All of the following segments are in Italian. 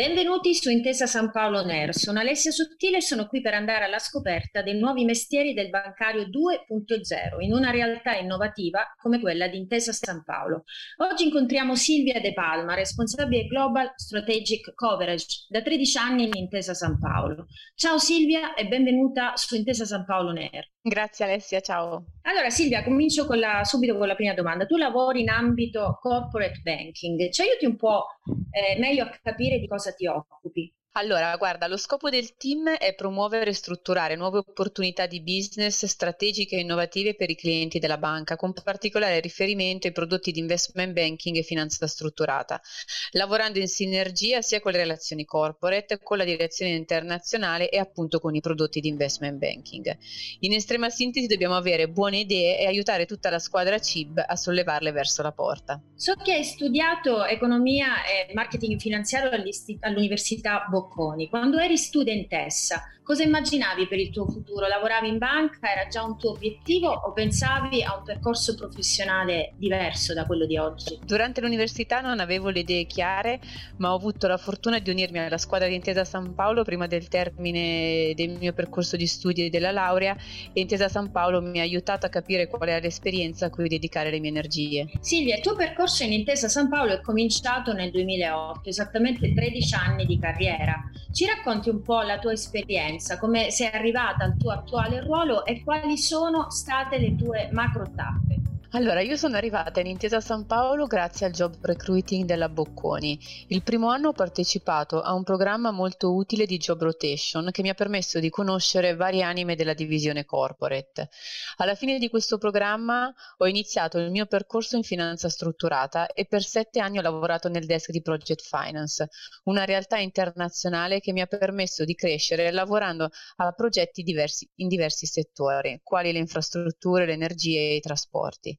Benvenuti su Intesa San Paolo Ner. Sono Alessia Sottile e sono qui per andare alla scoperta dei nuovi mestieri del bancario 2.0 in una realtà innovativa come quella di Intesa San Paolo. Oggi incontriamo Silvia De Palma, responsabile Global Strategic Coverage da 13 anni in Intesa San Paolo. Ciao Silvia e benvenuta su Intesa San Paolo Ner. Grazie Alessia, ciao. Allora Silvia, comincio con la, subito con la prima domanda. Tu lavori in ambito corporate banking, ci aiuti un po' eh, meglio a capire di cosa ti occupi? Allora, guarda, lo scopo del team è promuovere e strutturare nuove opportunità di business strategiche e innovative per i clienti della banca, con particolare riferimento ai prodotti di investment banking e finanza strutturata, lavorando in sinergia sia con le relazioni corporate, con la direzione internazionale e appunto con i prodotti di investment banking. In estrema sintesi dobbiamo avere buone idee e aiutare tutta la squadra CIB a sollevarle verso la porta. So che hai studiato economia e marketing finanziario all'Università Bocconi Bocconi, quando eri studentessa, cosa immaginavi per il tuo futuro? Lavoravi in banca? Era già un tuo obiettivo o pensavi a un percorso professionale diverso da quello di oggi? Durante l'università non avevo le idee chiare, ma ho avuto la fortuna di unirmi alla squadra di Intesa San Paolo prima del termine del mio percorso di studi e della laurea e Intesa San Paolo mi ha aiutato a capire qual era l'esperienza a cui dedicare le mie energie. Silvia, il tuo percorso in Intesa San Paolo è cominciato nel 2008, esattamente 13 anni di carriera carriera. Ci racconti un po' la tua esperienza, come sei arrivata al tuo attuale ruolo e quali sono state le tue macro tappe? Allora, io sono arrivata in Intesa San Paolo grazie al job recruiting della Bocconi. Il primo anno ho partecipato a un programma molto utile di job rotation che mi ha permesso di conoscere varie anime della divisione corporate. Alla fine di questo programma ho iniziato il mio percorso in finanza strutturata e per sette anni ho lavorato nel desk di Project Finance, una realtà internazionale che mi ha permesso di crescere lavorando a progetti diversi, in diversi settori, quali le infrastrutture, l'energia e i trasporti.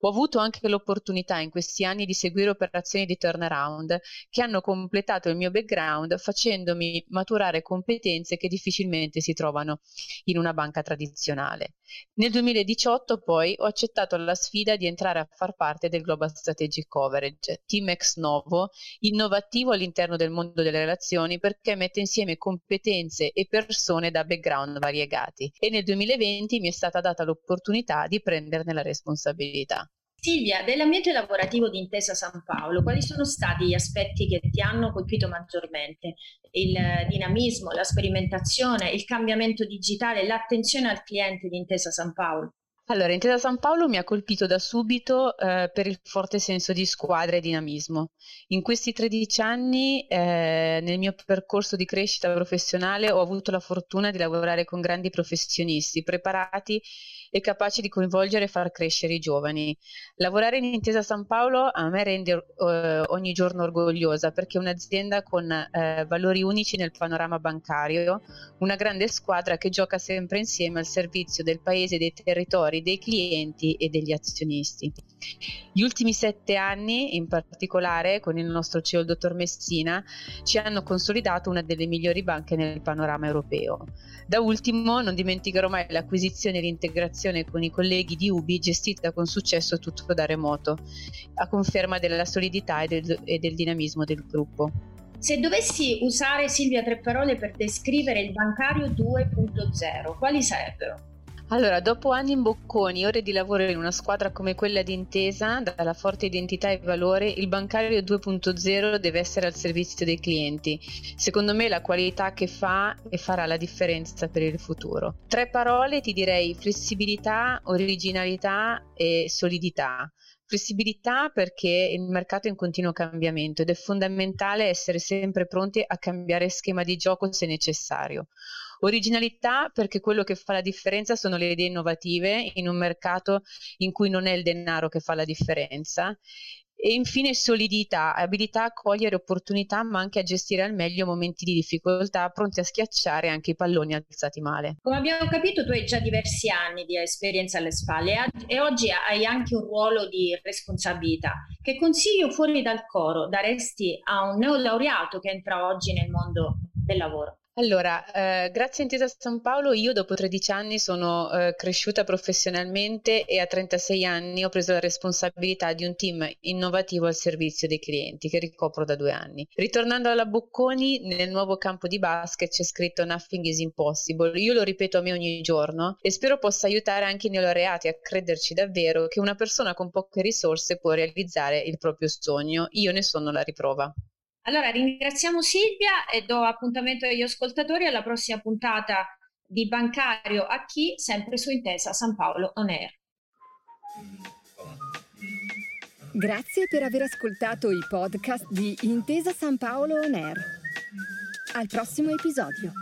Ho avuto anche l'opportunità in questi anni di seguire operazioni di turnaround che hanno completato il mio background facendomi maturare competenze che difficilmente si trovano in una banca tradizionale. Nel 2018 poi ho accettato la sfida di entrare a far parte del Global Strategic Coverage, team ex novo, innovativo all'interno del mondo delle relazioni perché mette insieme competenze e persone da background variegati e nel 2020 mi è stata data l'opportunità di prenderne la responsabilità. Silvia, dell'ambiente lavorativo di Intesa San Paolo, quali sono stati gli aspetti che ti hanno colpito maggiormente? Il dinamismo, la sperimentazione, il cambiamento digitale, l'attenzione al cliente di Intesa San Paolo? Allora, Intesa San Paolo mi ha colpito da subito eh, per il forte senso di squadra e dinamismo. In questi 13 anni, eh, nel mio percorso di crescita professionale, ho avuto la fortuna di lavorare con grandi professionisti preparati e capaci di coinvolgere e far crescere i giovani. Lavorare in Intesa San Paolo a me rende eh, ogni giorno orgogliosa perché è un'azienda con eh, valori unici nel panorama bancario, una grande squadra che gioca sempre insieme al servizio del paese, dei territori, dei clienti e degli azionisti. Gli ultimi sette anni, in particolare con il nostro CEO, il dottor Messina, ci hanno consolidato una delle migliori banche nel panorama europeo. Da ultimo, non dimenticherò mai l'acquisizione e l'integrazione con i colleghi di Ubi gestita con successo tutto da remoto, a conferma della solidità e del, e del dinamismo del gruppo. Se dovessi usare Silvia tre parole per descrivere il bancario 2.0, quali sarebbero? Allora, dopo anni in bocconi, ore di lavoro in una squadra come quella di Intesa, dalla forte identità e valore, il bancario 2.0 deve essere al servizio dei clienti. Secondo me la qualità che fa e farà la differenza per il futuro. Tre parole ti direi flessibilità, originalità e solidità. Flessibilità perché il mercato è in continuo cambiamento ed è fondamentale essere sempre pronti a cambiare schema di gioco se necessario. Originalità perché quello che fa la differenza sono le idee innovative in un mercato in cui non è il denaro che fa la differenza E infine solidità, abilità a cogliere opportunità ma anche a gestire al meglio momenti di difficoltà, pronti a schiacciare anche i palloni alzati male. Come abbiamo capito tu hai già diversi anni di esperienza alle spalle e oggi hai anche un ruolo di responsabilità. Che consiglio fuori dal coro daresti a un neolaureato che entra oggi nel mondo del lavoro? Allora, eh, grazie a Intesa San Paolo io dopo 13 anni sono eh, cresciuta professionalmente e a 36 anni ho preso la responsabilità di un team innovativo al servizio dei clienti che ricopro da due anni. Ritornando alla Bocconi, nel nuovo campo di basket c'è scritto Nothing is impossible. Io lo ripeto a me ogni giorno e spero possa aiutare anche i neolaureati a crederci davvero che una persona con poche risorse può realizzare il proprio sogno. Io ne sono la riprova. Allora ringraziamo Silvia e do appuntamento agli ascoltatori alla prossima puntata di Bancario a chi, sempre su Intesa San Paolo On Air. Grazie per aver ascoltato i podcast di Intesa San Paolo On Air. Al prossimo episodio.